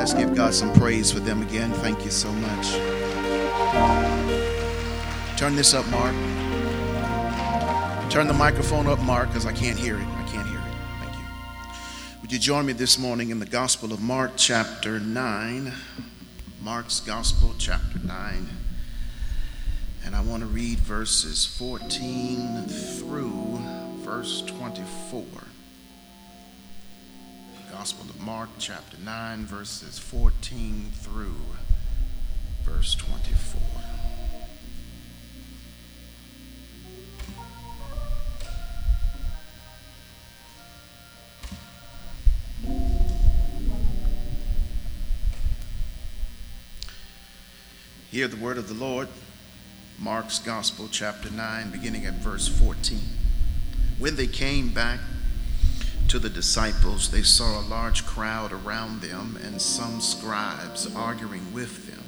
Let's give God some praise for them again. Thank you so much. Turn this up, Mark. Turn the microphone up, Mark, because I can't hear it. I can't hear it. Thank you. Would you join me this morning in the Gospel of Mark, chapter 9? Mark's Gospel, chapter 9. And I want to read verses 14 through verse 24. Gospel of Mark, chapter 9, verses 14 through verse 24. Hear the word of the Lord. Mark's Gospel, chapter 9, beginning at verse 14. When they came back to the disciples, they saw a large crowd around them and some scribes arguing with them.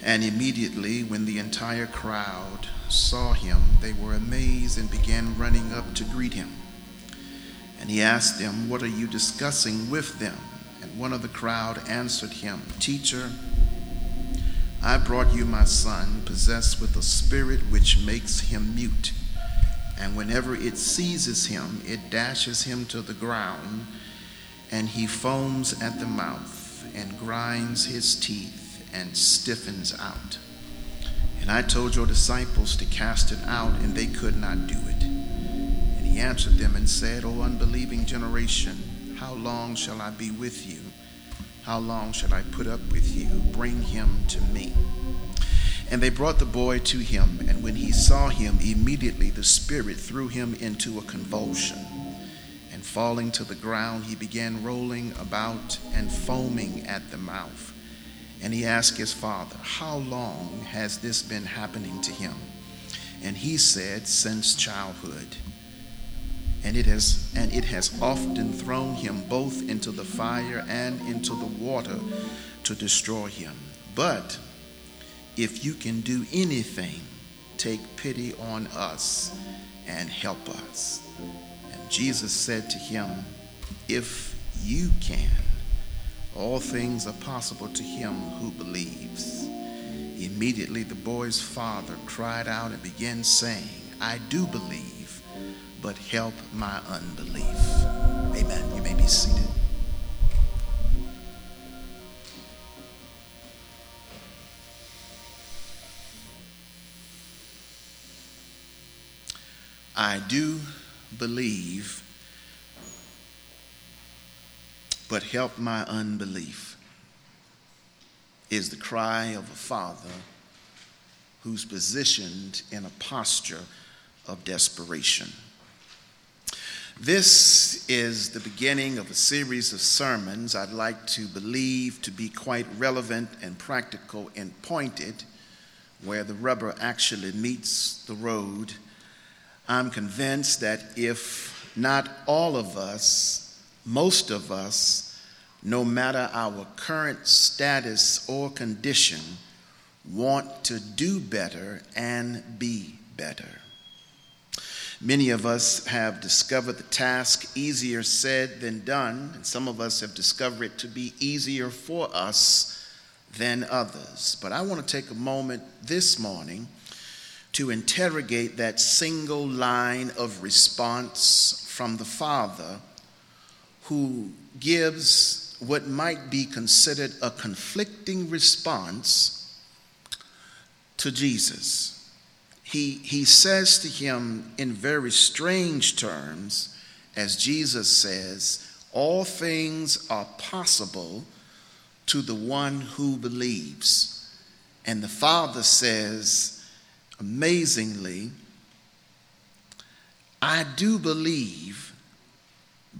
And immediately, when the entire crowd saw him, they were amazed and began running up to greet him. And he asked them, What are you discussing with them? And one of the crowd answered him, Teacher, I brought you my son, possessed with a spirit which makes him mute and whenever it seizes him, it dashes him to the ground, and he foams at the mouth and grinds his teeth and stiffens out. And I told your disciples to cast it out, and they could not do it. And he answered them and said, O unbelieving generation, how long shall I be with you? How long shall I put up with you? Bring him to me. And they brought the boy to him, and when he saw him, immediately the Spirit threw him into a convulsion. And falling to the ground, he began rolling about and foaming at the mouth. And he asked his father, How long has this been happening to him? And he said, Since childhood. And it has and it has often thrown him both into the fire and into the water to destroy him. But if you can do anything, take pity on us and help us. And Jesus said to him, If you can, all things are possible to him who believes. Immediately the boy's father cried out and began saying, I do believe, but help my unbelief. Amen. You may be seated. I do believe, but help my unbelief, is the cry of a father who's positioned in a posture of desperation. This is the beginning of a series of sermons I'd like to believe to be quite relevant and practical and pointed where the rubber actually meets the road I'm convinced that if not all of us, most of us, no matter our current status or condition, want to do better and be better. Many of us have discovered the task easier said than done, and some of us have discovered it to be easier for us than others. But I want to take a moment this morning to interrogate that single line of response from the Father who gives what might be considered a conflicting response to Jesus. He, he says to him in very strange terms, as Jesus says, All things are possible to the one who believes. And the Father says, amazingly, I do believe,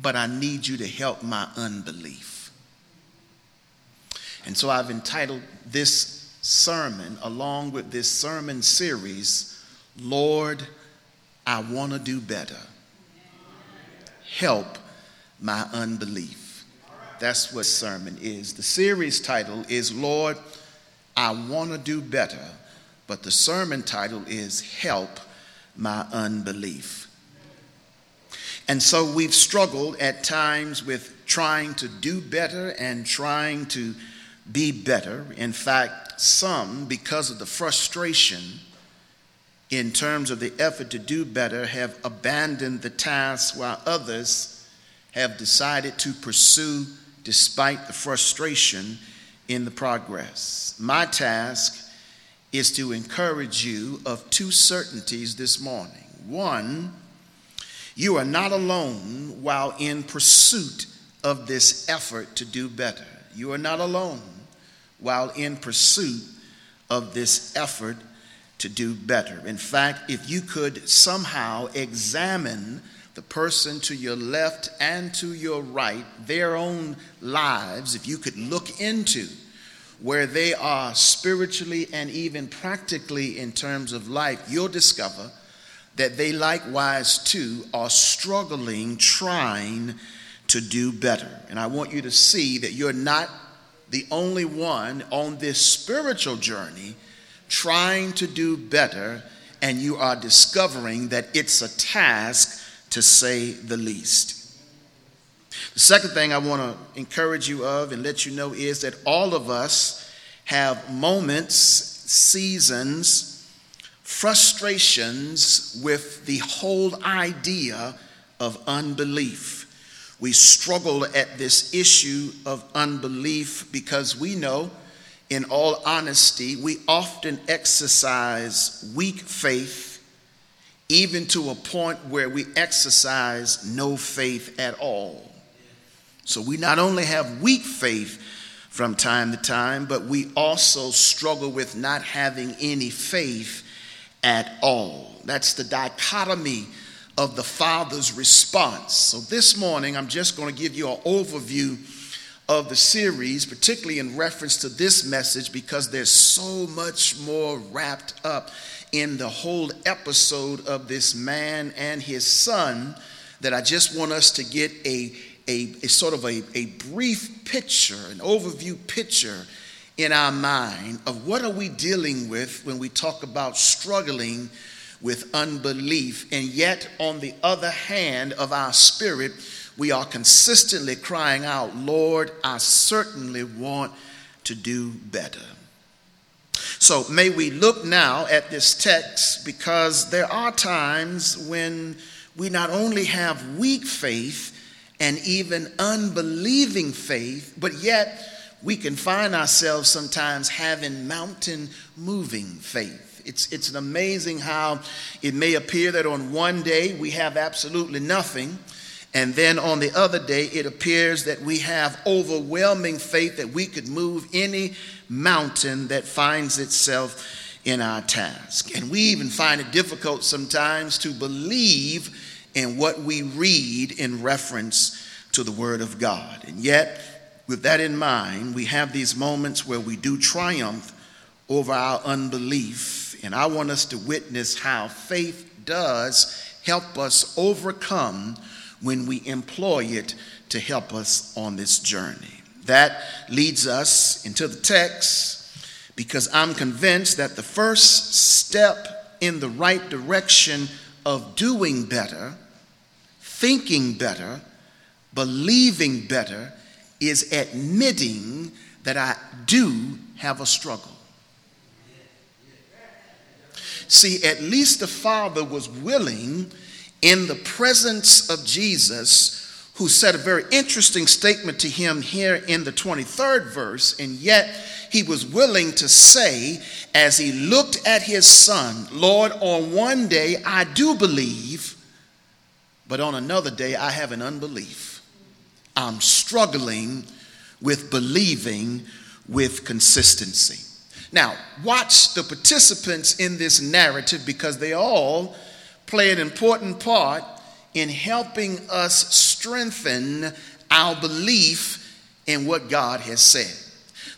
but I need you to help my unbelief. And so I've entitled this sermon, along with this sermon series, Lord, I want to do better. Help my unbelief. That's what sermon is. The series title is Lord, I want to do better but the sermon title is Help My Unbelief. And so we've struggled at times with trying to do better and trying to be better. In fact, some, because of the frustration in terms of the effort to do better, have abandoned the task while others have decided to pursue despite the frustration in the progress. My task is to encourage you of two certainties this morning. One, you are not alone while in pursuit of this effort to do better. You are not alone while in pursuit of this effort to do better. In fact, if you could somehow examine the person to your left and to your right, their own lives, if you could look into where they are spiritually and even practically in terms of life, you'll discover that they likewise too are struggling, trying to do better. And I want you to see that you're not the only one on this spiritual journey trying to do better, and you are discovering that it's a task to say the least. The second thing I want to encourage you of and let you know is that all of us have moments, seasons, frustrations with the whole idea of unbelief. We struggle at this issue of unbelief because we know, in all honesty, we often exercise weak faith, even to a point where we exercise no faith at all. So we not only have weak faith from time to time, but we also struggle with not having any faith at all. That's the dichotomy of the Father's response. So this morning, I'm just going to give you an overview of the series, particularly in reference to this message, because there's so much more wrapped up in the whole episode of this man and his son that I just want us to get a, a, a sort of a, a brief picture, an overview picture in our mind of what are we dealing with when we talk about struggling with unbelief. And yet on the other hand of our spirit we are consistently crying out lord i certainly want to do better. So may we look now at this text because there are times when we not only have weak faith and even unbelieving faith but yet we can find ourselves sometimes having mountain moving faith. It's, it's amazing how it may appear that on one day we have absolutely nothing, and then on the other day it appears that we have overwhelming faith that we could move any mountain that finds itself in our task. And we even find it difficult sometimes to believe in what we read in reference to the Word of God. And yet, with that in mind, we have these moments where we do triumph over our unbelief. And I want us to witness how faith does help us overcome when we employ it to help us on this journey. That leads us into the text because I'm convinced that the first step in the right direction of doing better, thinking better, believing better, is admitting that I do have a struggle. See, at least the Father was willing in the presence of Jesus, who said a very interesting statement to him here in the 23rd verse, and yet he was willing to say, as he looked at his son, Lord, on one day I do believe, but on another day I have an unbelief. I'm struggling with believing with consistency. Now, watch the participants in this narrative because they all play an important part in helping us strengthen our belief in what God has said.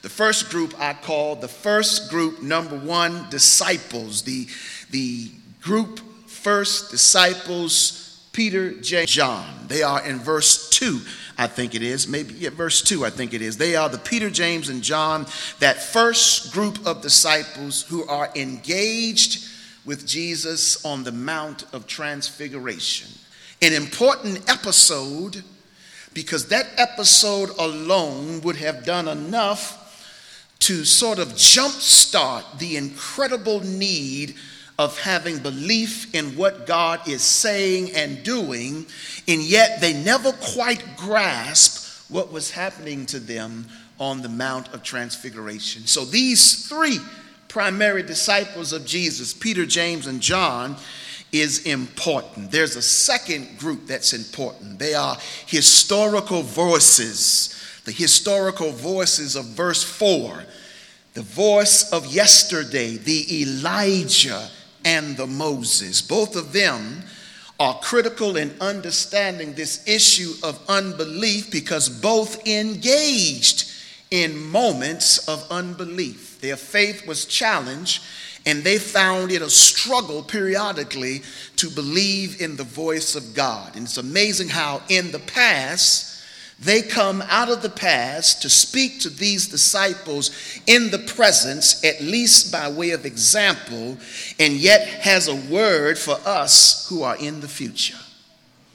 The first group I call the first group, number one, disciples. The, the group first disciples, Peter, James, John. They are in verse 2 I think it is, maybe yeah, verse 2, I think it is. They are the Peter, James, and John, that first group of disciples who are engaged with Jesus on the Mount of Transfiguration. an important episode because that episode alone would have done enough to sort of jumpstart the incredible need of having belief in what God is saying and doing, and yet they never quite grasp what was happening to them on the Mount of Transfiguration. So these three primary disciples of Jesus, Peter, James, and John, is important. There's a second group that's important. They are historical voices, the historical voices of verse 4, the voice of yesterday, the Elijah and the Moses. Both of them are critical in understanding this issue of unbelief because both engaged in moments of unbelief. Their faith was challenged and they found it a struggle periodically to believe in the voice of God. And it's amazing how in the past, they come out of the past to speak to these disciples in the presence, at least by way of example, and yet has a word for us who are in the future.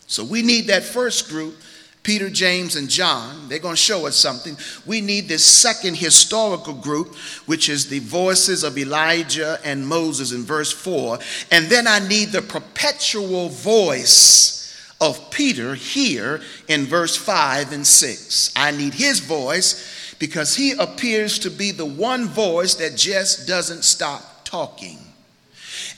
So we need that first group Peter, James, and John, they're going to show us something. We need this second historical group, which is the voices of Elijah and Moses in verse 4. And then I need the perpetual voice of Peter here in verse 5 and 6. I need his voice because he appears to be the one voice that just doesn't stop talking.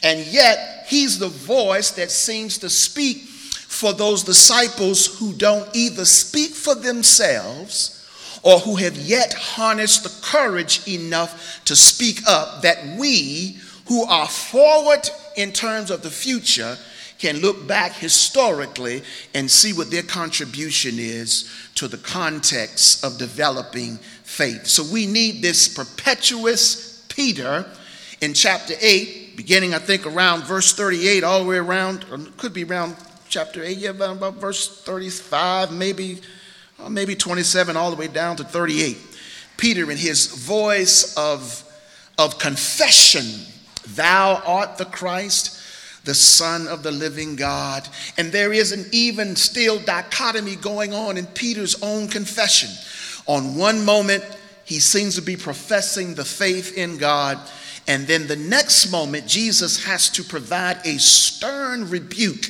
And yet, he's the voice that seems to speak for those disciples who don't either speak for themselves or who have yet harnessed the courage enough to speak up that we who are forward in terms of the future can look back historically and see what their contribution is to the context of developing faith. So we need this perpetuous Peter in chapter 8, beginning, I think, around verse 38, all the way around, or could be around chapter 8, yeah, about, about verse 35, maybe, uh, maybe 27, all the way down to 38. Peter, in his voice of, of confession, Thou art the Christ, the Son of the living God. And there is an even still dichotomy going on in Peter's own confession. On one moment, he seems to be professing the faith in God. And then the next moment, Jesus has to provide a stern rebuke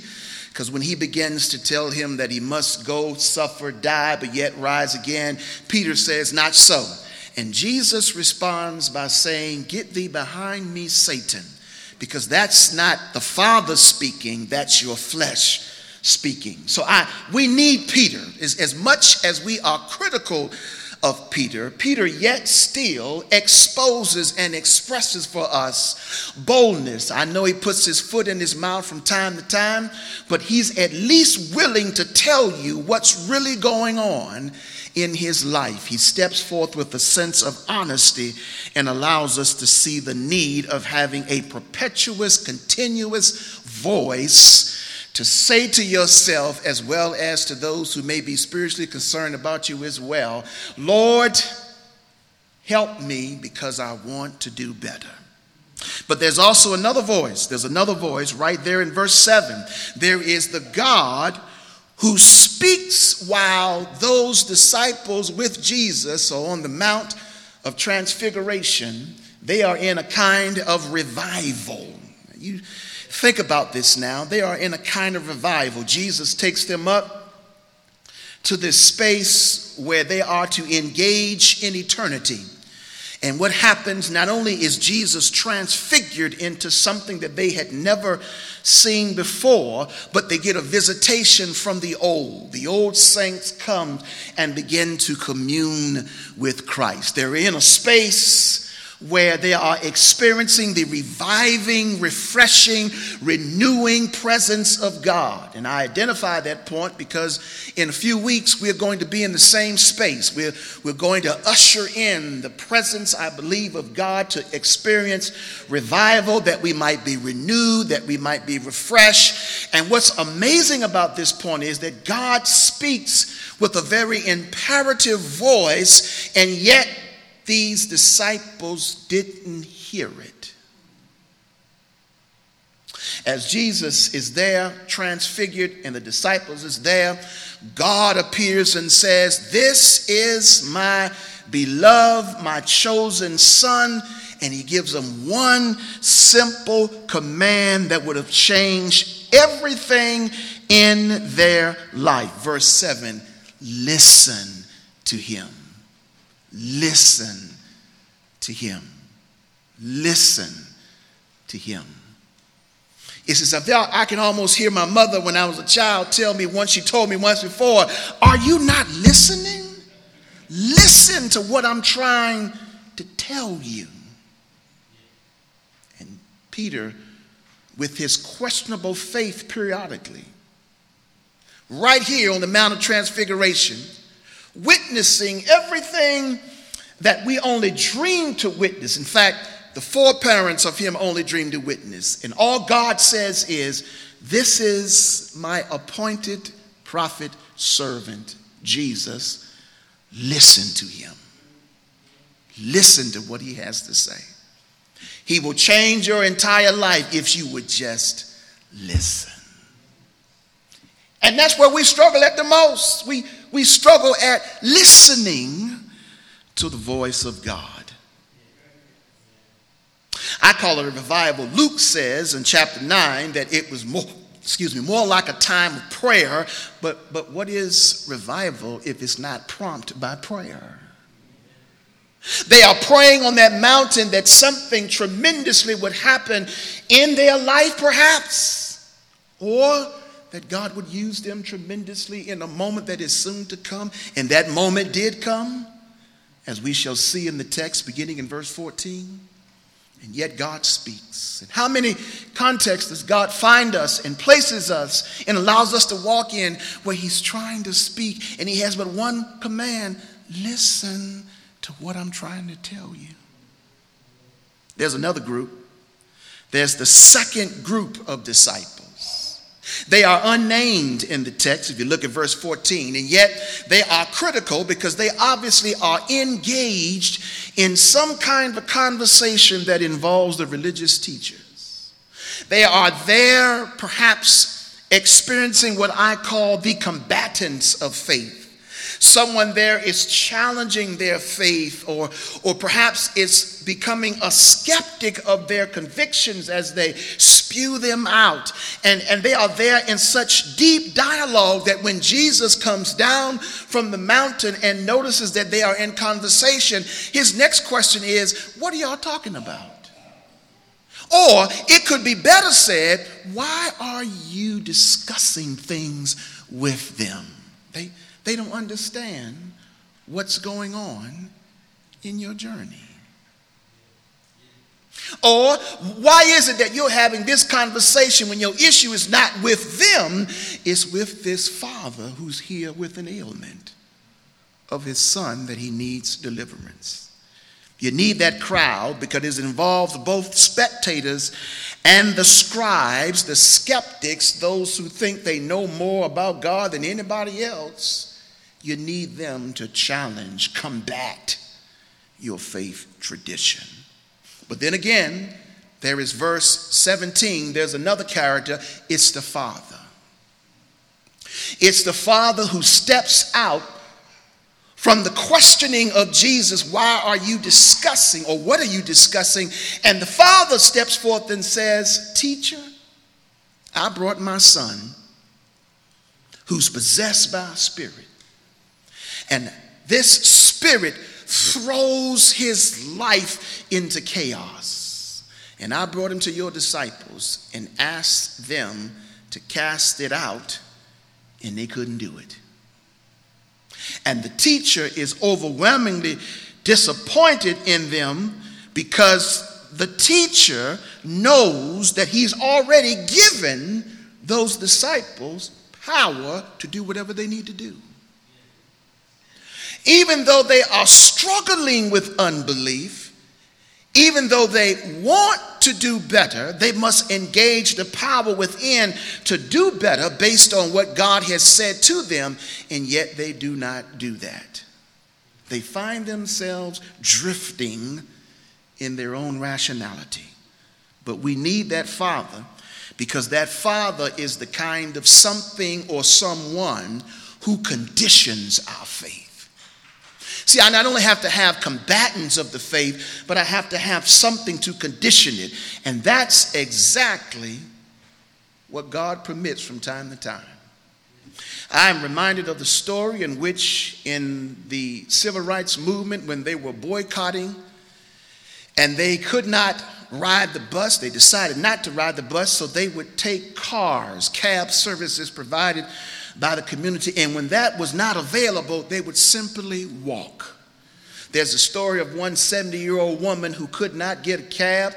because when he begins to tell him that he must go, suffer, die, but yet rise again, Peter says, Not so. And Jesus responds by saying, Get thee behind me, Satan, because that's not the Father speaking, that's your flesh speaking. So I we need Peter as, as much as we are critical of Peter, Peter yet still exposes and expresses for us boldness. I know he puts his foot in his mouth from time to time, but he's at least willing to tell you what's really going on in his life. He steps forth with a sense of honesty and allows us to see the need of having a perpetuous, continuous voice to say to yourself, as well as to those who may be spiritually concerned about you as well, Lord, help me because I want to do better. But there's also another voice. There's another voice right there in verse 7. There is the God who speaks while those disciples with Jesus are on the Mount of Transfiguration. They are in a kind of revival. You, Think about this now. They are in a kind of revival. Jesus takes them up to this space where they are to engage in eternity. And what happens, not only is Jesus transfigured into something that they had never seen before, but they get a visitation from the old. The old saints come and begin to commune with Christ. They're in a space where they are experiencing the reviving, refreshing, renewing presence of God. And I identify that point because in a few weeks we're going to be in the same space. We're, we're going to usher in the presence, I believe, of God to experience revival, that we might be renewed, that we might be refreshed. And what's amazing about this point is that God speaks with a very imperative voice, and yet these disciples didn't hear it. As Jesus is there, transfigured, and the disciples is there, God appears and says, This is my beloved, my chosen son. And he gives them one simple command that would have changed everything in their life. Verse 7 Listen to him. Listen to him. Listen to him. It's as if I can almost hear my mother when I was a child tell me once she told me once before, Are you not listening? Listen to what I'm trying to tell you. And Peter, with his questionable faith periodically, right here on the Mount of Transfiguration, witnessing everything that we only dream to witness. In fact, the four parents of him only dream to witness. And all God says is, This is my appointed prophet servant, Jesus. Listen to him. Listen to what he has to say. He will change your entire life if you would just listen. And that's where we struggle at the most. We, we struggle at listening to the voice of God. I call it a revival. Luke says in chapter 9 that it was more, excuse me, more like a time of prayer. But, but what is revival if it's not prompted by prayer? They are praying on that mountain that something tremendously would happen in their life, perhaps, or that God would use them tremendously in a moment that is soon to come. And that moment did come, as we shall see in the text beginning in verse 14. And yet God speaks. And how many contexts does God find us and places us and allows us to walk in where He's trying to speak and He has but one command listen to what I'm trying to tell you. There's another group. There's the second group of disciples. They are unnamed in the text, if you look at verse 14, and yet they are critical because they obviously are engaged in some kind of conversation that involves the religious teachers. They are there, perhaps experiencing what I call the combatants of faith someone there is challenging their faith or, or perhaps is becoming a skeptic of their convictions as they spew them out. And, and they are there in such deep dialogue that when Jesus comes down from the mountain and notices that they are in conversation, his next question is, What are y'all talking about? Or it could be better said, Why are you discussing things with them? They, they don't understand what's going on in your journey. Or why is it that you're having this conversation when your issue is not with them, it's with this father who's here with an ailment of his son that he needs deliverance? You need that crowd because it involves both spectators and the scribes, the skeptics, those who think they know more about God than anybody else you need them to challenge, combat your faith tradition. But then again, there is verse 17, there's another character, it's the Father. It's the Father who steps out from the questioning of Jesus, why are you discussing or what are you discussing? And the Father steps forth and says, Teacher, I brought my son who's possessed by a spirit. And this spirit throws his life into chaos. And I brought him to your disciples and asked them to cast it out, and they couldn't do it. And the teacher is overwhelmingly disappointed in them because the teacher knows that he's already given those disciples power to do whatever they need to do even though they are struggling with unbelief, even though they want to do better, they must engage the power within to do better based on what God has said to them, and yet they do not do that. They find themselves drifting in their own rationality. But we need that Father because that father is the kind of something or someone who conditions our faith. See, I not only have to have combatants of the faith, but I have to have something to condition it. And that's exactly what God permits from time to time. I am reminded of the story in which, in the civil rights movement, when they were boycotting and they could not ride the bus, they decided not to ride the bus, so they would take cars, cab services provided by the community. And when that was not available, they would simply walk. There's a story of one 70 year old woman who could not get a cab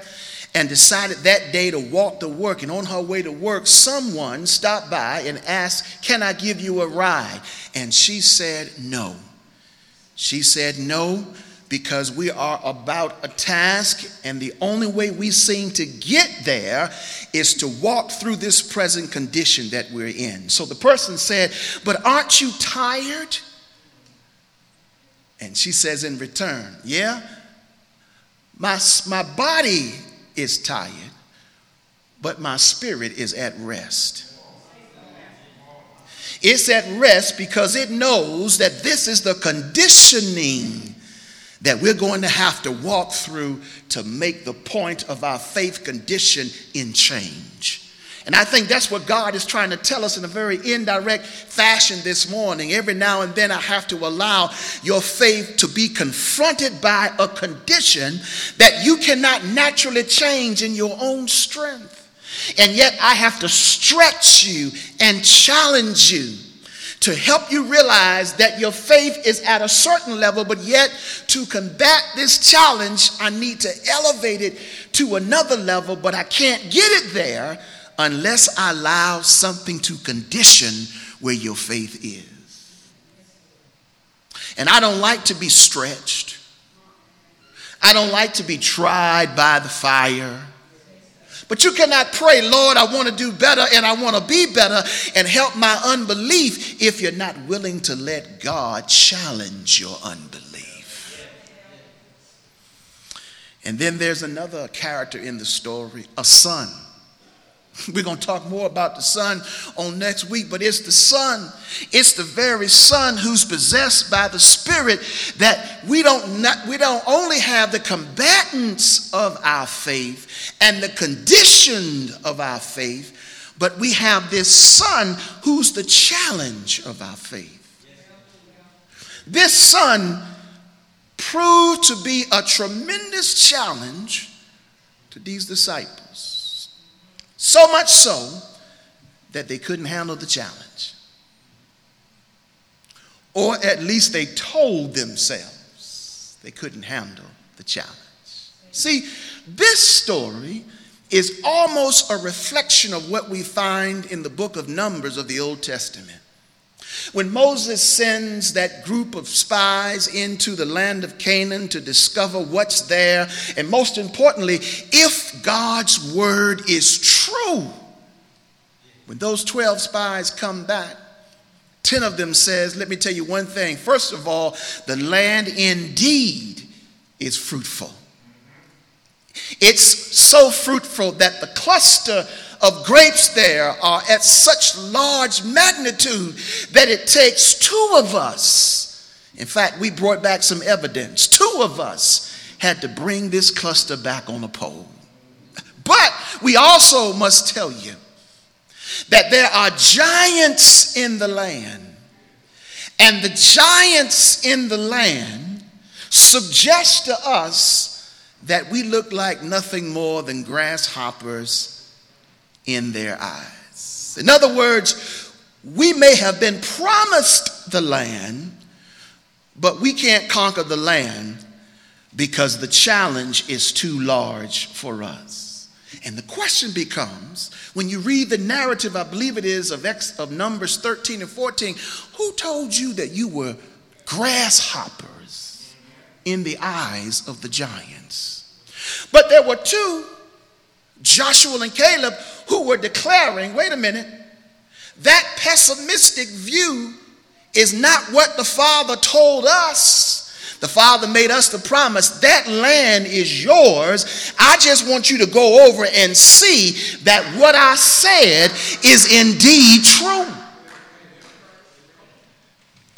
and decided that day to walk to work. And on her way to work, someone stopped by and asked, Can I give you a ride? And she said, No. She said, No, because we are about a task, and the only way we seem to get there is to walk through this present condition that we're in. So the person said, But aren't you tired? And she says in return, Yeah, my, my body is tired, but my spirit is at rest. It's at rest because it knows that this is the conditioning that we're going to have to walk through to make the point of our faith condition in change. And I think that's what God is trying to tell us in a very indirect fashion this morning. Every now and then, I have to allow your faith to be confronted by a condition that you cannot naturally change in your own strength. And yet, I have to stretch you and challenge you to help you realize that your faith is at a certain level, but yet to combat this challenge, I need to elevate it to another level, but I can't get it there unless I allow something to condition where your faith is. And I don't like to be stretched. I don't like to be tried by the fire. But you cannot pray, Lord, I want to do better and I want to be better and help my unbelief if you're not willing to let God challenge your unbelief. And then there's another character in the story, a son We're going to talk more about the Son on next week, but it's the Son. It's the very Son who's possessed by the Spirit that we don't, not, we don't only have the combatants of our faith and the condition of our faith, but we have this Son who's the challenge of our faith. This Son proved to be a tremendous challenge to these disciples. So much so that they couldn't handle the challenge. Or at least they told themselves they couldn't handle the challenge. See, this story is almost a reflection of what we find in the book of Numbers of the Old Testament. When Moses sends that group of spies into the land of Canaan to discover what's there, and most importantly, if God's word is true, when those 12 spies come back, 10 of them says, let me tell you one thing. First of all, the land indeed is fruitful. It's so fruitful that the cluster of grapes there are at such large magnitude that it takes two of us. In fact, we brought back some evidence. Two of us had to bring this cluster back on a pole. But we also must tell you that there are giants in the land, and the giants in the land suggest to us that we look like nothing more than grasshoppers in their eyes. In other words, we may have been promised the land, but we can't conquer the land because the challenge is too large for us. And the question becomes when you read the narrative, I believe it is, of, X, of Numbers 13 and 14, who told you that you were grasshoppers in the eyes of the giants? But there were two Joshua and Caleb, who were declaring, wait a minute, that pessimistic view is not what the Father told us. The Father made us the promise that land is yours. I just want you to go over and see that what I said is indeed true.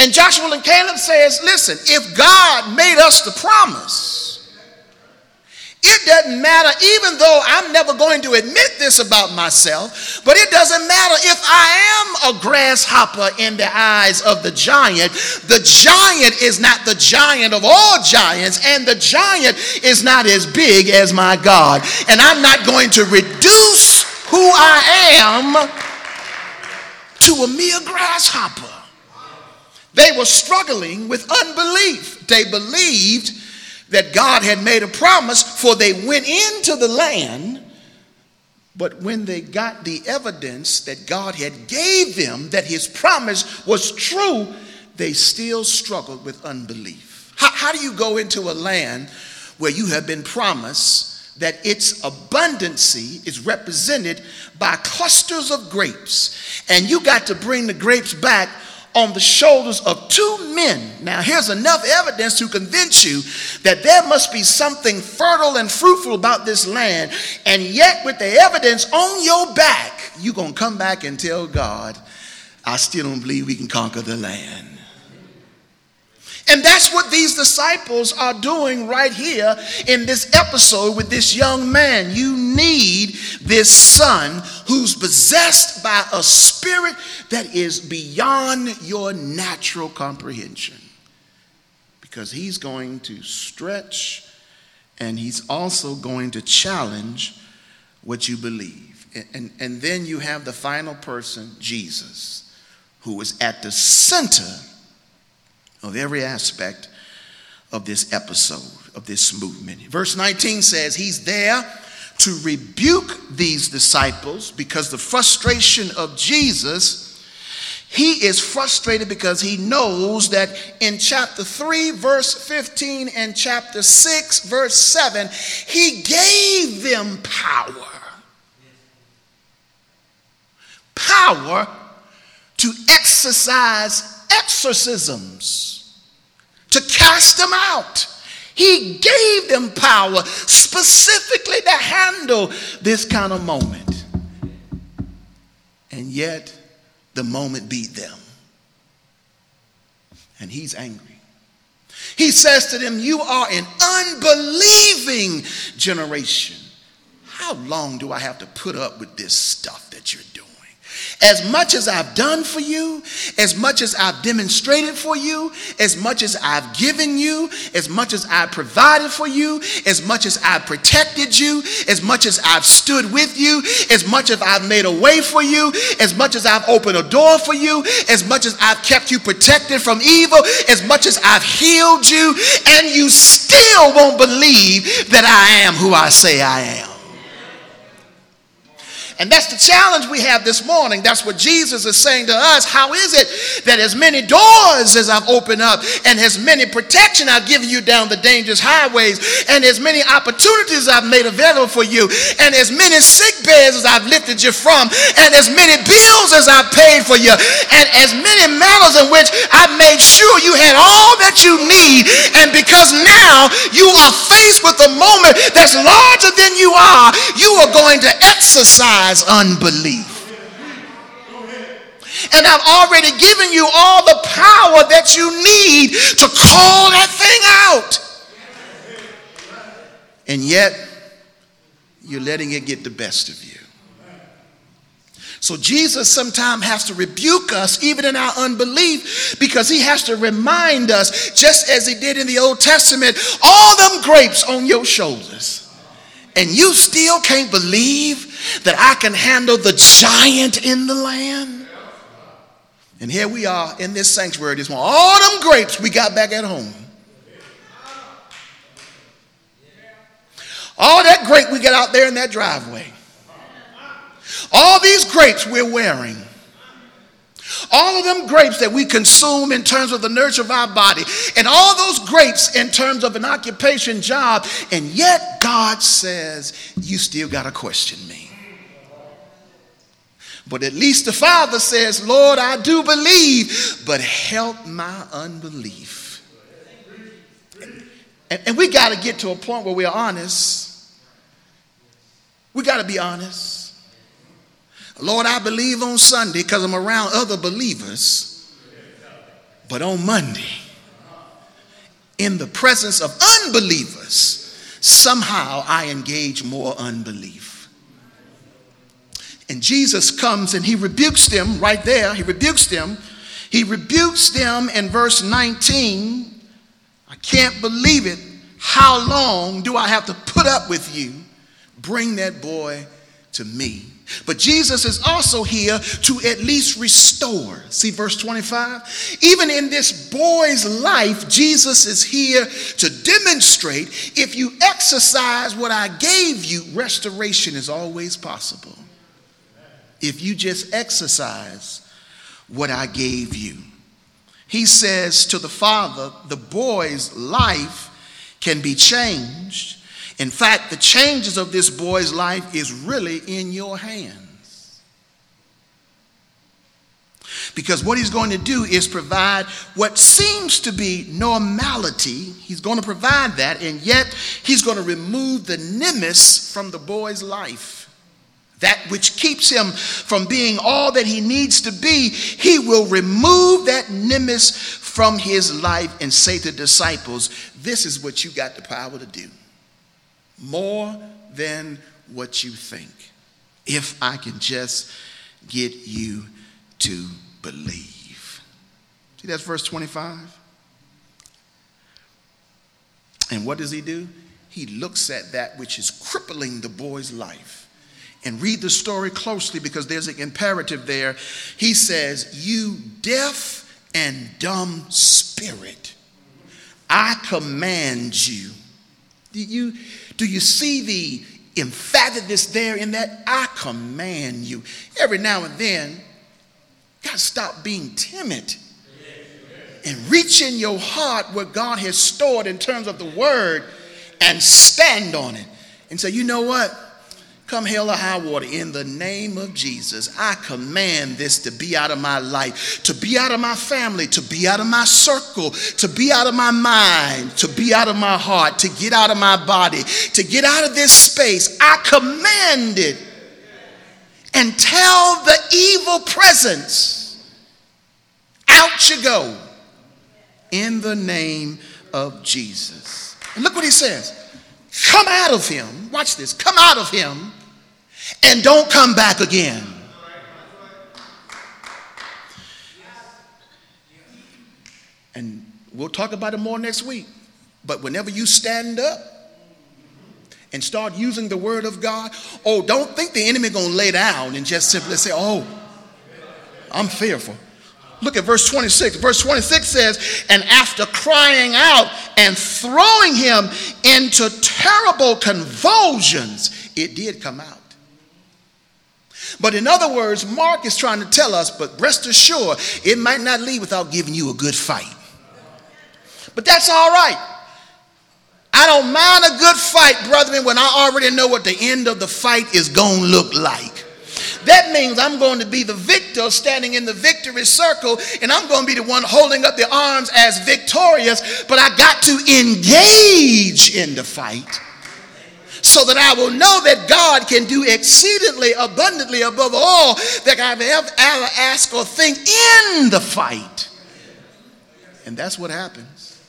And Joshua and Caleb says, listen, if God made us the promise, it doesn't matter, even though I'm never going to admit this about myself, but it doesn't matter if I am a grasshopper in the eyes of the giant. The giant is not the giant of all giants, and the giant is not as big as my God. And I'm not going to reduce who I am to a mere grasshopper. They were struggling with unbelief. They believed that God had made a promise, for they went into the land. But when they got the evidence that God had gave them that his promise was true, they still struggled with unbelief. How, how do you go into a land where you have been promised that its abundancy is represented by clusters of grapes, and you got to bring the grapes back on the shoulders of two men. Now, here's enough evidence to convince you that there must be something fertile and fruitful about this land. And yet, with the evidence on your back, you're going to come back and tell God, I still don't believe we can conquer the land. And that's what these disciples are doing right here in this episode with this young man. You need this son who's possessed by a spirit that is beyond your natural comprehension. Because he's going to stretch and he's also going to challenge what you believe. And, and, and then you have the final person, Jesus, who is at the center of every aspect of this episode, of this movement. Verse 19 says, He's there to rebuke these disciples because the frustration of Jesus. He is frustrated because he knows that in chapter 3, verse 15, and chapter 6, verse 7, he gave them power. Power to exercise exorcisms, to cast them out. He gave them power specifically to handle this kind of moment. And yet, the moment beat them. And he's angry. He says to them, You are an unbelieving generation. How long do I have to put up with this stuff that you're doing? As much as I've done for you, as much as I've demonstrated for you, as much as I've given you, as much as I've provided for you, as much as I've protected you, as much as I've stood with you, as much as I've made a way for you, as much as I've opened a door for you, as much as I've kept you protected from evil, as much as I've healed you, and you still won't believe that I am who I say I am. And that's the challenge we have this morning. That's what Jesus is saying to us. How is it that as many doors as I've opened up and as many protection I've given you down the dangerous highways and as many opportunities I've made available for you and as many sick beds as I've lifted you from and as many bills as I've paid for you and as many matters in which I've made sure you had all that you need and because now you are faced with a moment that's larger than you are, you are going to exercise unbelief. And I've already given you all the power that you need to call that thing out. And yet, you're letting it get the best of you. So Jesus sometimes has to rebuke us even in our unbelief because he has to remind us, just as he did in the Old Testament, all them grapes on your shoulders and you still can't believe that I can handle the giant in the land? And here we are in this sanctuary this morning. All them grapes we got back at home. All that grape we got out there in that driveway. All these grapes we're wearing. All of them grapes that we consume in terms of the nurture of our body, and all those grapes in terms of an occupation, job, and yet God says, You still got to question me. But at least the Father says, Lord, I do believe, but help my unbelief. And, and we got to get to a point where we're honest. We got to be honest. Lord, I believe on Sunday because I'm around other believers. But on Monday, in the presence of unbelievers, somehow I engage more unbelief. And Jesus comes and he rebukes them right there. He rebukes them. He rebukes them in verse 19. I can't believe it. How long do I have to put up with you? Bring that boy to me. But Jesus is also here to at least restore. See verse 25? Even in this boy's life, Jesus is here to demonstrate if you exercise what I gave you, restoration is always possible. If you just exercise what I gave you. He says to the father, the boy's life can be changed in fact, the changes of this boy's life is really in your hands. Because what he's going to do is provide what seems to be normality. He's going to provide that, and yet he's going to remove the nemesis from the boy's life. That which keeps him from being all that he needs to be, he will remove that nemesis from his life and say to disciples, This is what you got the power to do more than what you think. If I can just get you to believe. See, that's verse 25. And what does he do? He looks at that which is crippling the boy's life. And read the story closely because there's an imperative there. He says, You deaf and dumb spirit, I command you. You, do you see the emphaticness there in that? I command you. Every now and then, got to stop being timid and reach in your heart what God has stored in terms of the word and stand on it and say, you know what? Come hell or high water, in the name of Jesus, I command this to be out of my life, to be out of my family, to be out of my circle, to be out of my mind, to be out of my heart, to get out of my body, to get out of this space. I command it. And tell the evil presence, out you go, in the name of Jesus. And look what he says. Come out of him. Watch this. Come out of him and don't come back again. And we'll talk about it more next week. But whenever you stand up and start using the word of God, oh, don't think the enemy going to lay down and just simply say, oh, I'm fearful. Look at verse 26. Verse 26 says, And after crying out and throwing him into terrible convulsions, it did come out. But in other words, Mark is trying to tell us, but rest assured, it might not leave without giving you a good fight. But that's all right. I don't mind a good fight, brethren, when I already know what the end of the fight is going to look like. That means I'm going to be the victor standing in the victory circle, and I'm going to be the one holding up the arms as victorious, but I got to engage in the fight so that I will know that God can do exceedingly abundantly above all that I've ever, asked or think in the fight. And that's what happens.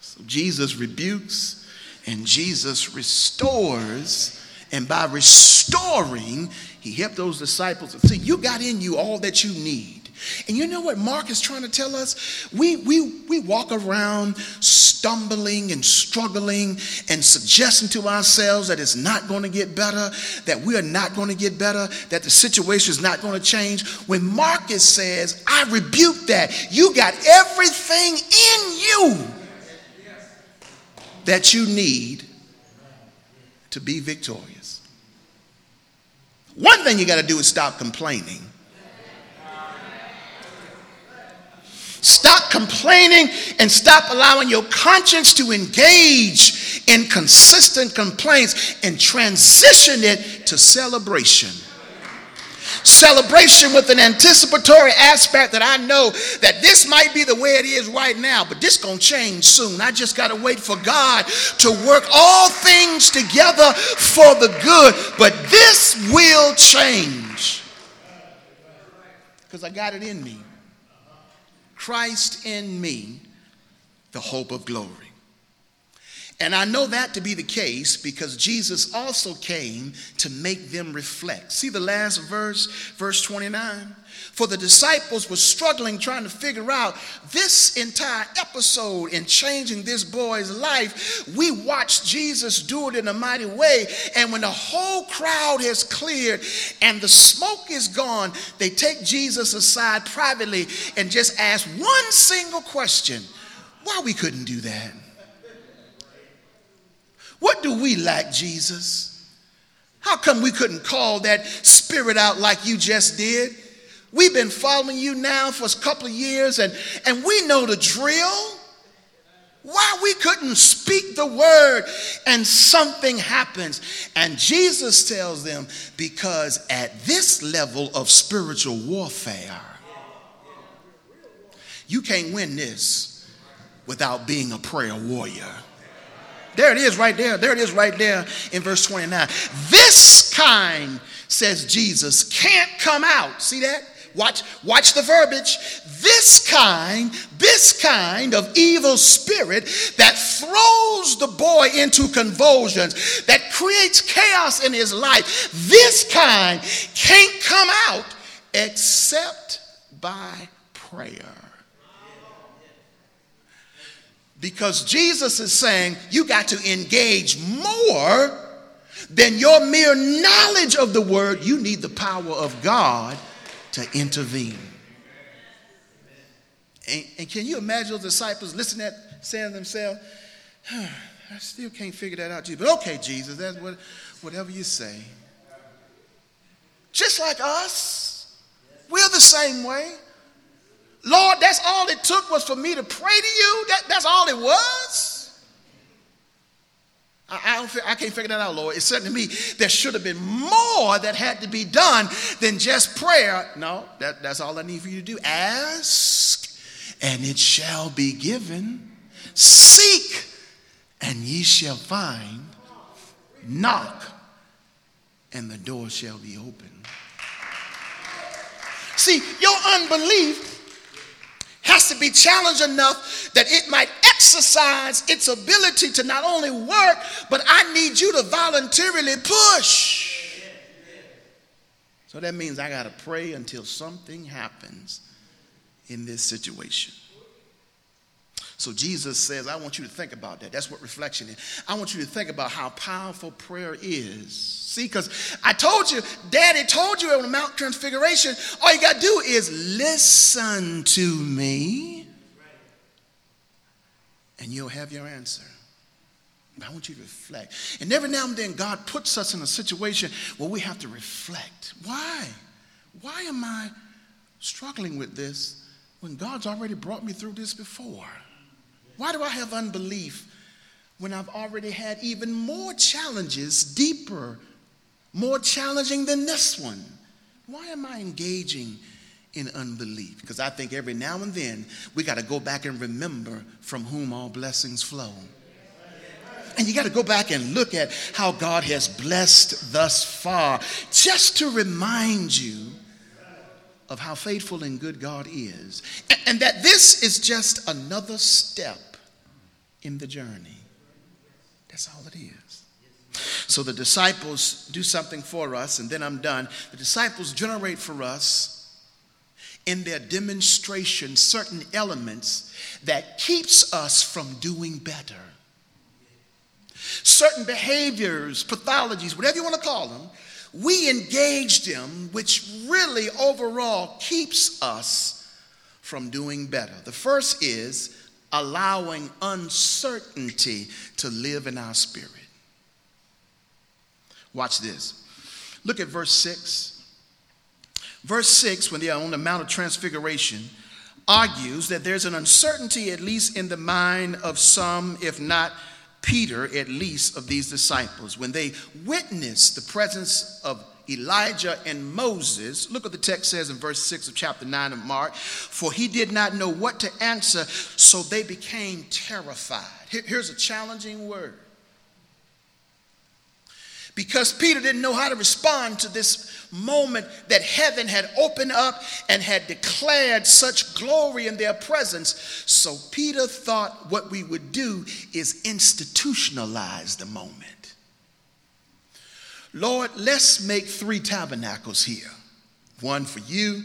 So Jesus rebukes and Jesus restores. And by restoring, he helped those disciples see you got in you all that you need. And you know what Mark is trying to tell us? We, we, we walk around stumbling and struggling and suggesting to ourselves that it's not going to get better, that we are not going to get better, that the situation is not going to change. When Marcus says, I rebuke that, you got everything in you that you need to be victorious. One thing you got to do is stop complaining Stop complaining and stop allowing your conscience to engage in consistent complaints and transition it to celebration. Celebration with an anticipatory aspect that I know that this might be the way it is right now, but this to change soon. I just got to wait for God to work all things together for the good, but this will change. Because I got it in me. Christ in me, the hope of glory. And I know that to be the case because Jesus also came to make them reflect. See the last verse, verse 29? For the disciples were struggling trying to figure out this entire episode in changing this boy's life. We watched Jesus do it in a mighty way. And when the whole crowd has cleared and the smoke is gone, they take Jesus aside privately and just ask one single question why we couldn't do that? What do we lack, Jesus? How come we couldn't call that spirit out like you just did? We've been following you now for a couple of years and, and we know the drill. Why we couldn't speak the word and something happens. And Jesus tells them, because at this level of spiritual warfare, you can't win this without being a prayer warrior. There it is right there. There it is right there in verse 29. This kind, says Jesus, can't come out. See that? Watch, watch the verbiage. This kind, this kind of evil spirit that throws the boy into convulsions, that creates chaos in his life, this kind can't come out except by prayer. Because Jesus is saying you got to engage more than your mere knowledge of the word. You need the power of God to intervene. And, and can you imagine those disciples listening at saying to themselves, I still can't figure that out, Jesus. But okay, Jesus, that's what, whatever you say. Just like us, we're the same way. Lord, that's all it took was for me to pray to you. That, that's all it was. I, don't, I can't figure that out, Lord. It said to me there should have been more that had to be done than just prayer. No, that, that's all I need for you to do. Ask, and it shall be given. Seek, and ye shall find. Knock, and the door shall be open. See, your unbelief has to be challenged enough that it might exercise its ability to not only work, but I need you to voluntarily push. So that means I got to pray until something happens in this situation. So Jesus says, I want you to think about that. That's what reflection is. I want you to think about how powerful prayer is. See, because I told you, Daddy told you on the Mount Transfiguration, all you got to do is listen to me, and you'll have your answer. But I want you to reflect. And every now and then, God puts us in a situation where we have to reflect. Why? Why am I struggling with this when God's already brought me through this before? Why do I have unbelief when I've already had even more challenges, deeper, more challenging than this one? Why am I engaging in unbelief? Because I think every now and then we got to go back and remember from whom all blessings flow. And you got to go back and look at how God has blessed thus far, just to remind you of how faithful and good God is. And, and that this is just another step in the journey. That's all it is. So the disciples do something for us, and then I'm done. The disciples generate for us in their demonstration certain elements that keeps us from doing better. Certain behaviors, pathologies, whatever you want to call them, we engage them, which really overall keeps us from doing better. The first is allowing uncertainty to live in our spirit. Watch this. Look at verse 6. Verse 6, when they are on the Mount of Transfiguration, argues that there's an uncertainty, at least in the mind of some, if not Peter, at least, of these disciples. When they witnessed the presence of Elijah and Moses, look what the text says in verse 6 of chapter 9 of Mark. For he did not know what to answer, so they became terrified. here's a challenging word. Because Peter didn't know how to respond to this moment that heaven had opened up and had declared such glory in their presence. So Peter thought what we would do is institutionalize the moment. Lord, let's make three tabernacles here one for you,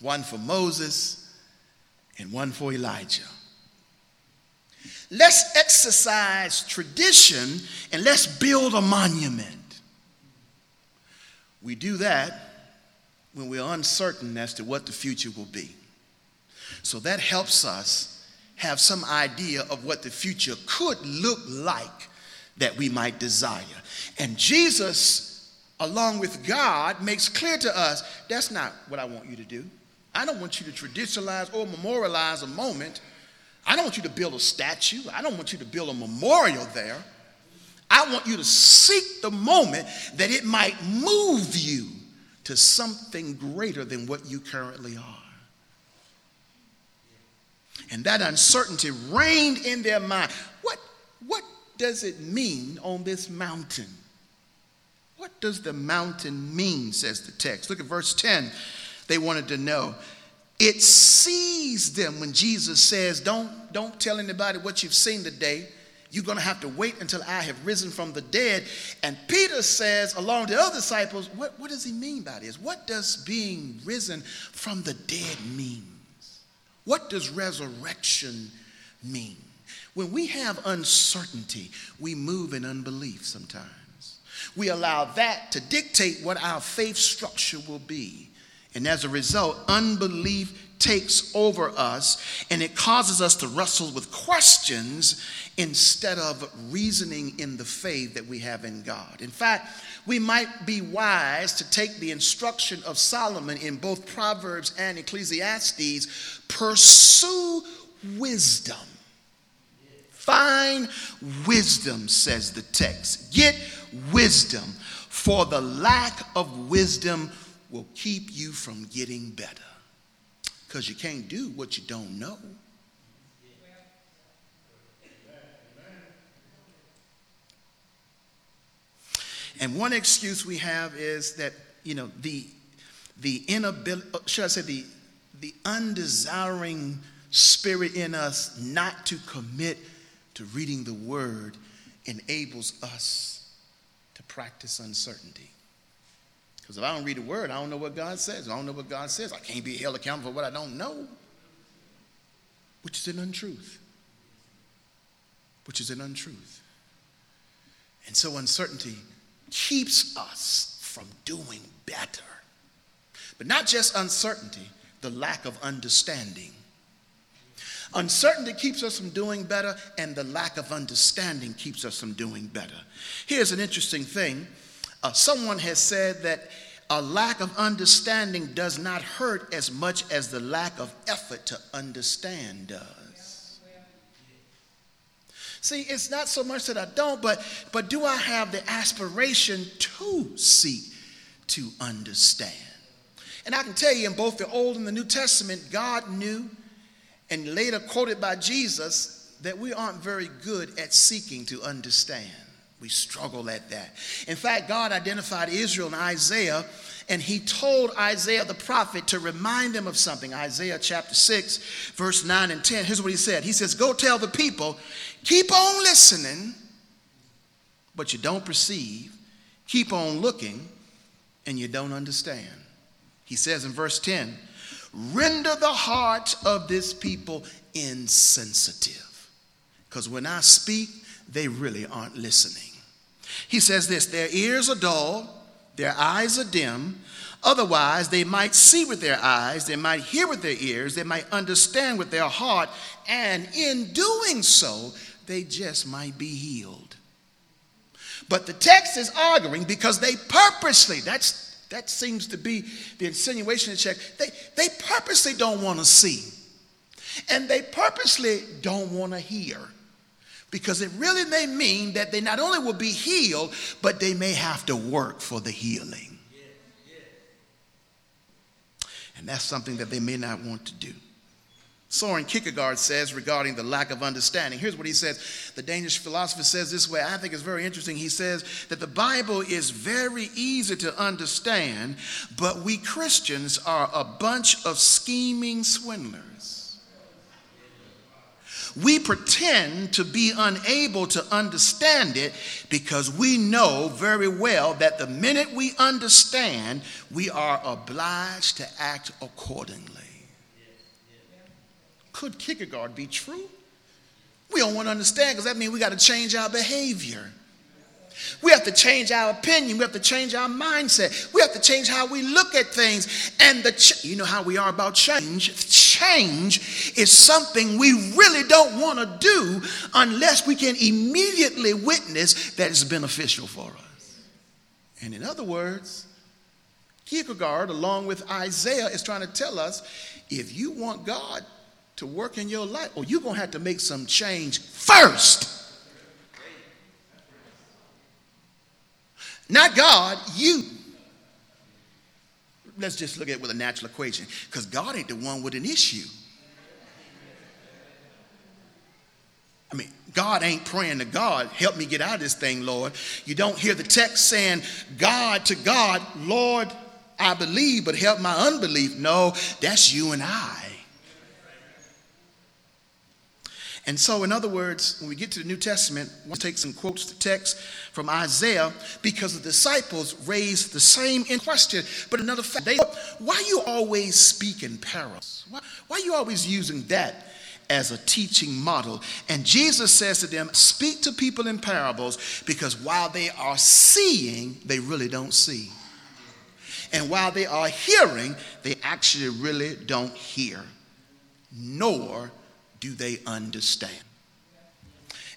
one for Moses, and one for Elijah. Let's exercise tradition and let's build a monument. We do that when we're uncertain as to what the future will be. So that helps us have some idea of what the future could look like that we might desire. And Jesus, along with God, makes clear to us that's not what I want you to do. I don't want you to traditionalize or memorialize a moment. I don't want you to build a statue. I don't want you to build a memorial there. I want you to seek the moment that it might move you to something greater than what you currently are. And that uncertainty reigned in their mind. What, what does it mean on this mountain? What does the mountain mean, says the text? Look at verse 10. They wanted to know. It sees them when Jesus says, Don't, don't tell anybody what you've seen today. You're going to have to wait until I have risen from the dead. And Peter says, along with the other disciples, what, what does he mean by this? What does being risen from the dead mean? What does resurrection mean? When we have uncertainty, we move in unbelief sometimes. We allow that to dictate what our faith structure will be. And as a result, unbelief takes over us and it causes us to wrestle with questions instead of reasoning in the faith that we have in God. In fact, we might be wise to take the instruction of Solomon in both Proverbs and Ecclesiastes pursue wisdom Find wisdom, says the text. Get wisdom, for the lack of wisdom will keep you from getting better. Because you can't do what you don't know. And one excuse we have is that, you know, the, the inability, should I say, the, the undesiring spirit in us not to commit to reading the word enables us to practice uncertainty. Because if I don't read the word, I don't know what God says. I don't know what God says. I can't be held accountable for what I don't know, which is an untruth. Which is an untruth. And so uncertainty keeps us from doing better. But not just uncertainty, the lack of understanding Uncertainty keeps us from doing better, and the lack of understanding keeps us from doing better. Here's an interesting thing uh, someone has said that a lack of understanding does not hurt as much as the lack of effort to understand does. See, it's not so much that I don't, but, but do I have the aspiration to seek to understand? And I can tell you in both the Old and the New Testament, God knew and later quoted by Jesus that we aren't very good at seeking to understand. We struggle at that. In fact, God identified Israel in Isaiah, and he told Isaiah the prophet to remind them of something. Isaiah chapter 6, verse 9 and 10. Here's what he said He says, Go tell the people, keep on listening, but you don't perceive, keep on looking, and you don't understand. He says in verse 10, Render the heart of this people insensitive. Because when I speak, they really aren't listening. He says this their ears are dull, their eyes are dim. Otherwise, they might see with their eyes, they might hear with their ears, they might understand with their heart, and in doing so, they just might be healed. But the text is arguing because they purposely, that's that seems to be the insinuation in check. They, they purposely don't want to see. And they purposely don't want to hear. Because it really may mean that they not only will be healed, but they may have to work for the healing. And that's something that they may not want to do. Soren Kierkegaard says regarding the lack of understanding. Here's what he says. The Danish philosopher says this way. I think it's very interesting. He says that the Bible is very easy to understand, but we Christians are a bunch of scheming swindlers. We pretend to be unable to understand it because we know very well that the minute we understand, we are obliged to act accordingly. Could Kierkegaard be true? We don't want to understand because that means we got to change our behavior. We have to change our opinion. We have to change our mindset. We have to change how we look at things. And the you know how we are about change. Change is something we really don't want to do unless we can immediately witness that it's beneficial for us. And in other words, Kierkegaard, along with Isaiah, is trying to tell us if you want God to work in your life, or you're going to have to make some change first. Not God, you. Let's just look at it with a natural equation because God ain't the one with an issue. I mean, God ain't praying to God, help me get out of this thing, Lord. You don't hear the text saying, God to God, Lord, I believe, but help my unbelief. No, that's you and I. And so, in other words, when we get to the New Testament, we'll take some quotes to text from Isaiah because the disciples raised the same question. But another fact, they, why you always speak in parables? Why, why you always using that as a teaching model? And Jesus says to them, speak to people in parables because while they are seeing, they really don't see. And while they are hearing, they actually really don't hear, nor do they understand?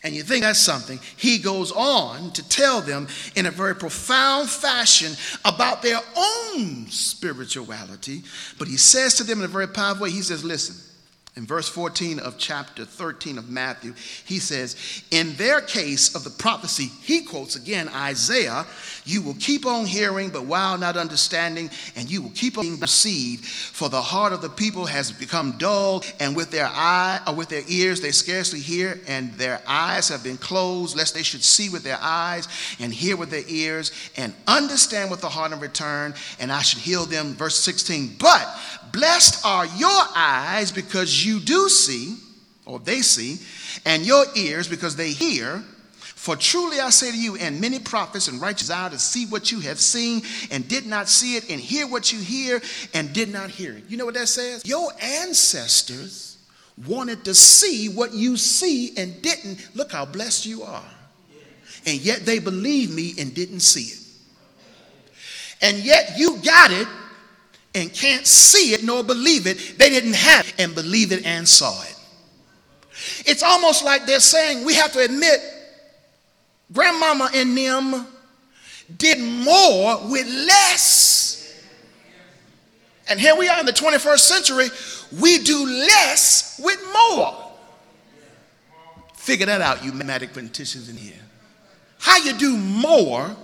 And you think that's something. He goes on to tell them in a very profound fashion about their own spirituality. But he says to them in a very powerful way, he says, Listen, in verse 14 of chapter 13 of Matthew, he says, In their case of the prophecy, he quotes again Isaiah, you will keep on hearing, but while not understanding, and you will keep on deceived, for the heart of the people has become dull, and with their eye or with their ears they scarcely hear, and their eyes have been closed, lest they should see with their eyes and hear with their ears, and understand with the heart in return, and I should heal them. Verse 16, but blessed are your eyes because you do see, or they see, and your ears because they hear. For truly I say to you, and many prophets and righteous are to see what you have seen and did not see it, and hear what you hear and did not hear it. You know what that says? Your ancestors wanted to see what you see and didn't. Look how blessed you are. And yet they believed me and didn't see it. And yet you got it and can't see it nor believe it. They didn't have it and believe it and saw it. It's almost like they're saying we have to admit grandmama and them did more with less. And here we are in the 21st century, we do less with more. Figure that out, you mathematicians in here. How you do more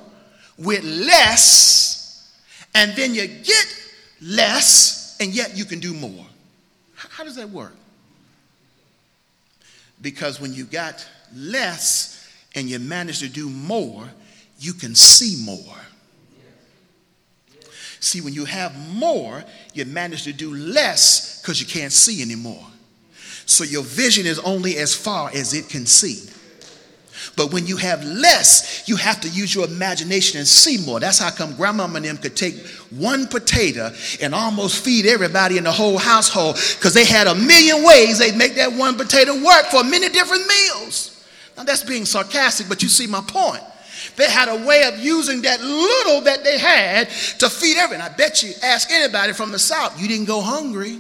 with less, and then you get less, and yet you can do more. How does that work? Because when you got less and you manage to do more, you can see more. See, when you have more, you manage to do less because you can't see anymore. So your vision is only as far as it can see. But when you have less, you have to use your imagination and see more. That's how come grandmama and them could take one potato and almost feed everybody in the whole household because they had a million ways they'd make that one potato work for many different meals. Now that's being sarcastic, but you see my point. They had a way of using that little that they had to feed everyone. I bet you ask anybody from the South, you didn't go hungry.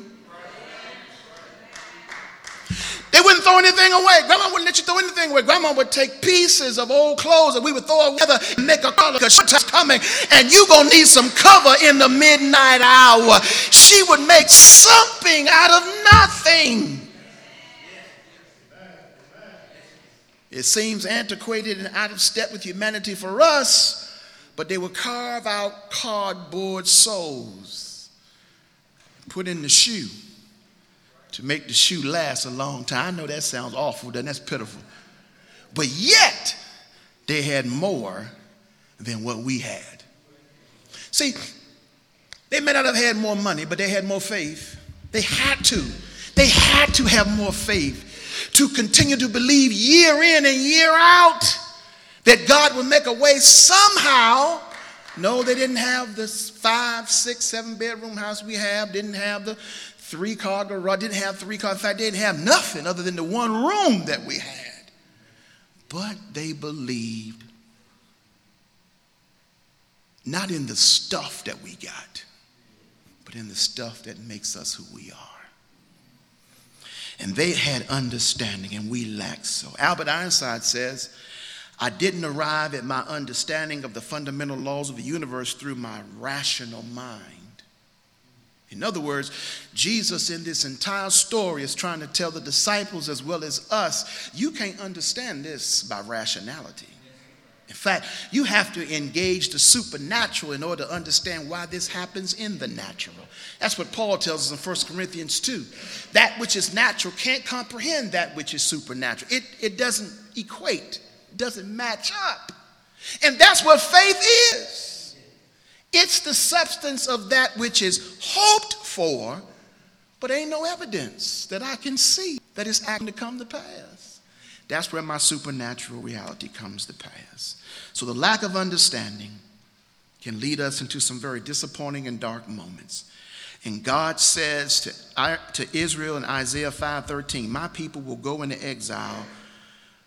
They wouldn't throw anything away. Grandma wouldn't let you throw anything away. Grandma would take pieces of old clothes that we would throw together and make a collar because she's coming and you going to need some cover in the midnight hour. She would make something out of nothing. It seems antiquated and out of step with humanity for us, but they would carve out cardboard soles, put in the shoe to make the shoe last a long time. I know that sounds awful, then that's pitiful. But yet, they had more than what we had. See, they may not have had more money, but they had more faith. They had to. They had to have more faith to continue to believe year in and year out that God would make a way somehow. No, they didn't have this five, six, seven bedroom house we have, didn't have the three car garage, didn't have three cars. In fact, they didn't have nothing other than the one room that we had. But they believed not in the stuff that we got, but in the stuff that makes us who we are. And they had understanding, and we lacked so. Albert Einstein says, I didn't arrive at my understanding of the fundamental laws of the universe through my rational mind. In other words, Jesus in this entire story is trying to tell the disciples as well as us you can't understand this by rationality. In fact, you have to engage the supernatural in order to understand why this happens in the natural. That's what Paul tells us in 1 Corinthians 2. That which is natural can't comprehend that which is supernatural. It, it doesn't equate, it doesn't match up. And that's what faith is it's the substance of that which is hoped for, but ain't no evidence that I can see that is acting to come to pass. That's where my supernatural reality comes to pass. So the lack of understanding can lead us into some very disappointing and dark moments. And God says to, to Israel in Isaiah 5:13, "My people will go into exile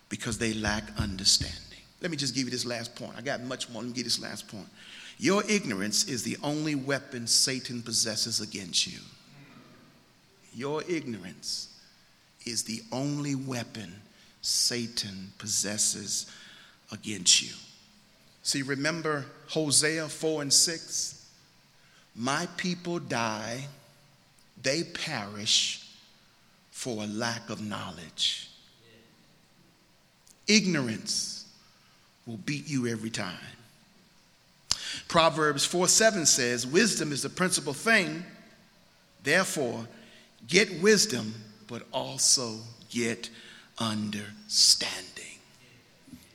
because they lack understanding." Let me just give you this last point. I got much more. Let me give this last point. Your ignorance is the only weapon Satan possesses against you. Your ignorance is the only weapon Satan possesses against you. See, remember Hosea 4 and 6? My people die, they perish for a lack of knowledge. Ignorance will beat you every time. Proverbs 4 7 says, Wisdom is the principal thing. Therefore, get wisdom, but also get understanding.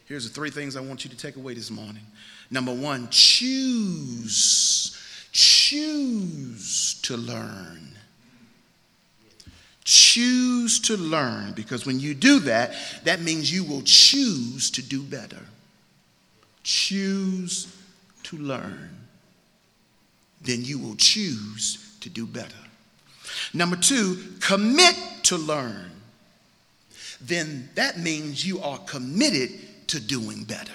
Here's the three things I want you to take away this morning. Number one, choose, choose to learn. Choose to learn because when you do that, that means you will choose to do better. Choose to learn. Then you will choose to do better. Number two, commit to learn. Then that means you are committed to doing better.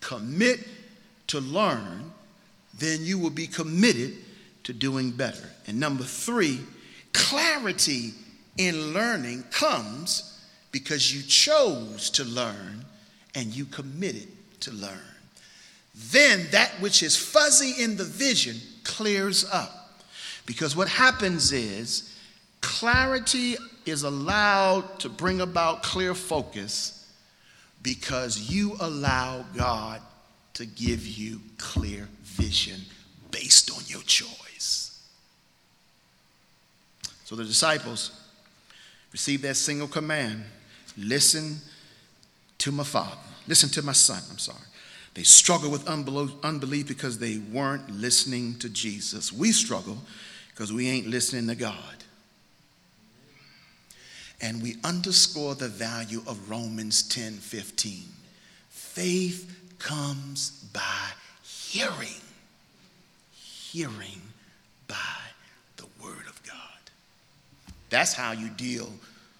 Commit to learn, then you will be committed to doing better. And number three, clarity in learning comes because you chose to learn and you committed to learn. Then that which is fuzzy in the vision clears up. Because what happens is clarity is allowed to bring about clear focus because you allow God to give you clear vision based on your choice. So the disciples received that single command listen to my father, listen to my son, I'm sorry. They struggle with unbelief because they weren't listening to Jesus. We struggle because we ain't listening to God and we underscore the value of Romans 10 15. Faith comes by hearing, hearing by the Word of God. That's how you deal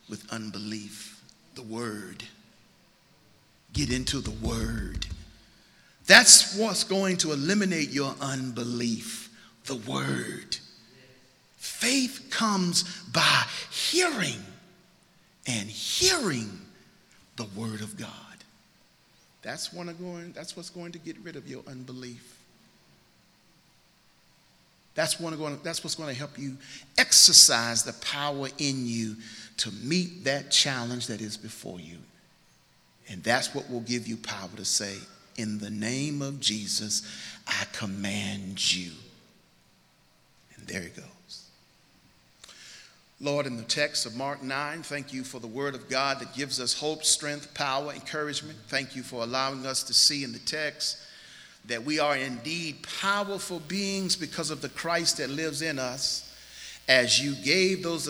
with unbelief, the Word. Get into the Word. That's what's going to eliminate your unbelief, the Word. Faith comes by hearing and hearing the word of God. That's, going, that's what's going to get rid of your unbelief. That's, going, that's what's going to help you exercise the power in you to meet that challenge that is before you. And that's what will give you power to say, In the name of Jesus, I command you. And there you goes. Lord, in the text of Mark 9, thank you for the word of God that gives us hope, strength, power, encouragement. Thank you for allowing us to see in the text that we are indeed powerful beings because of the Christ that lives in us. As you gave those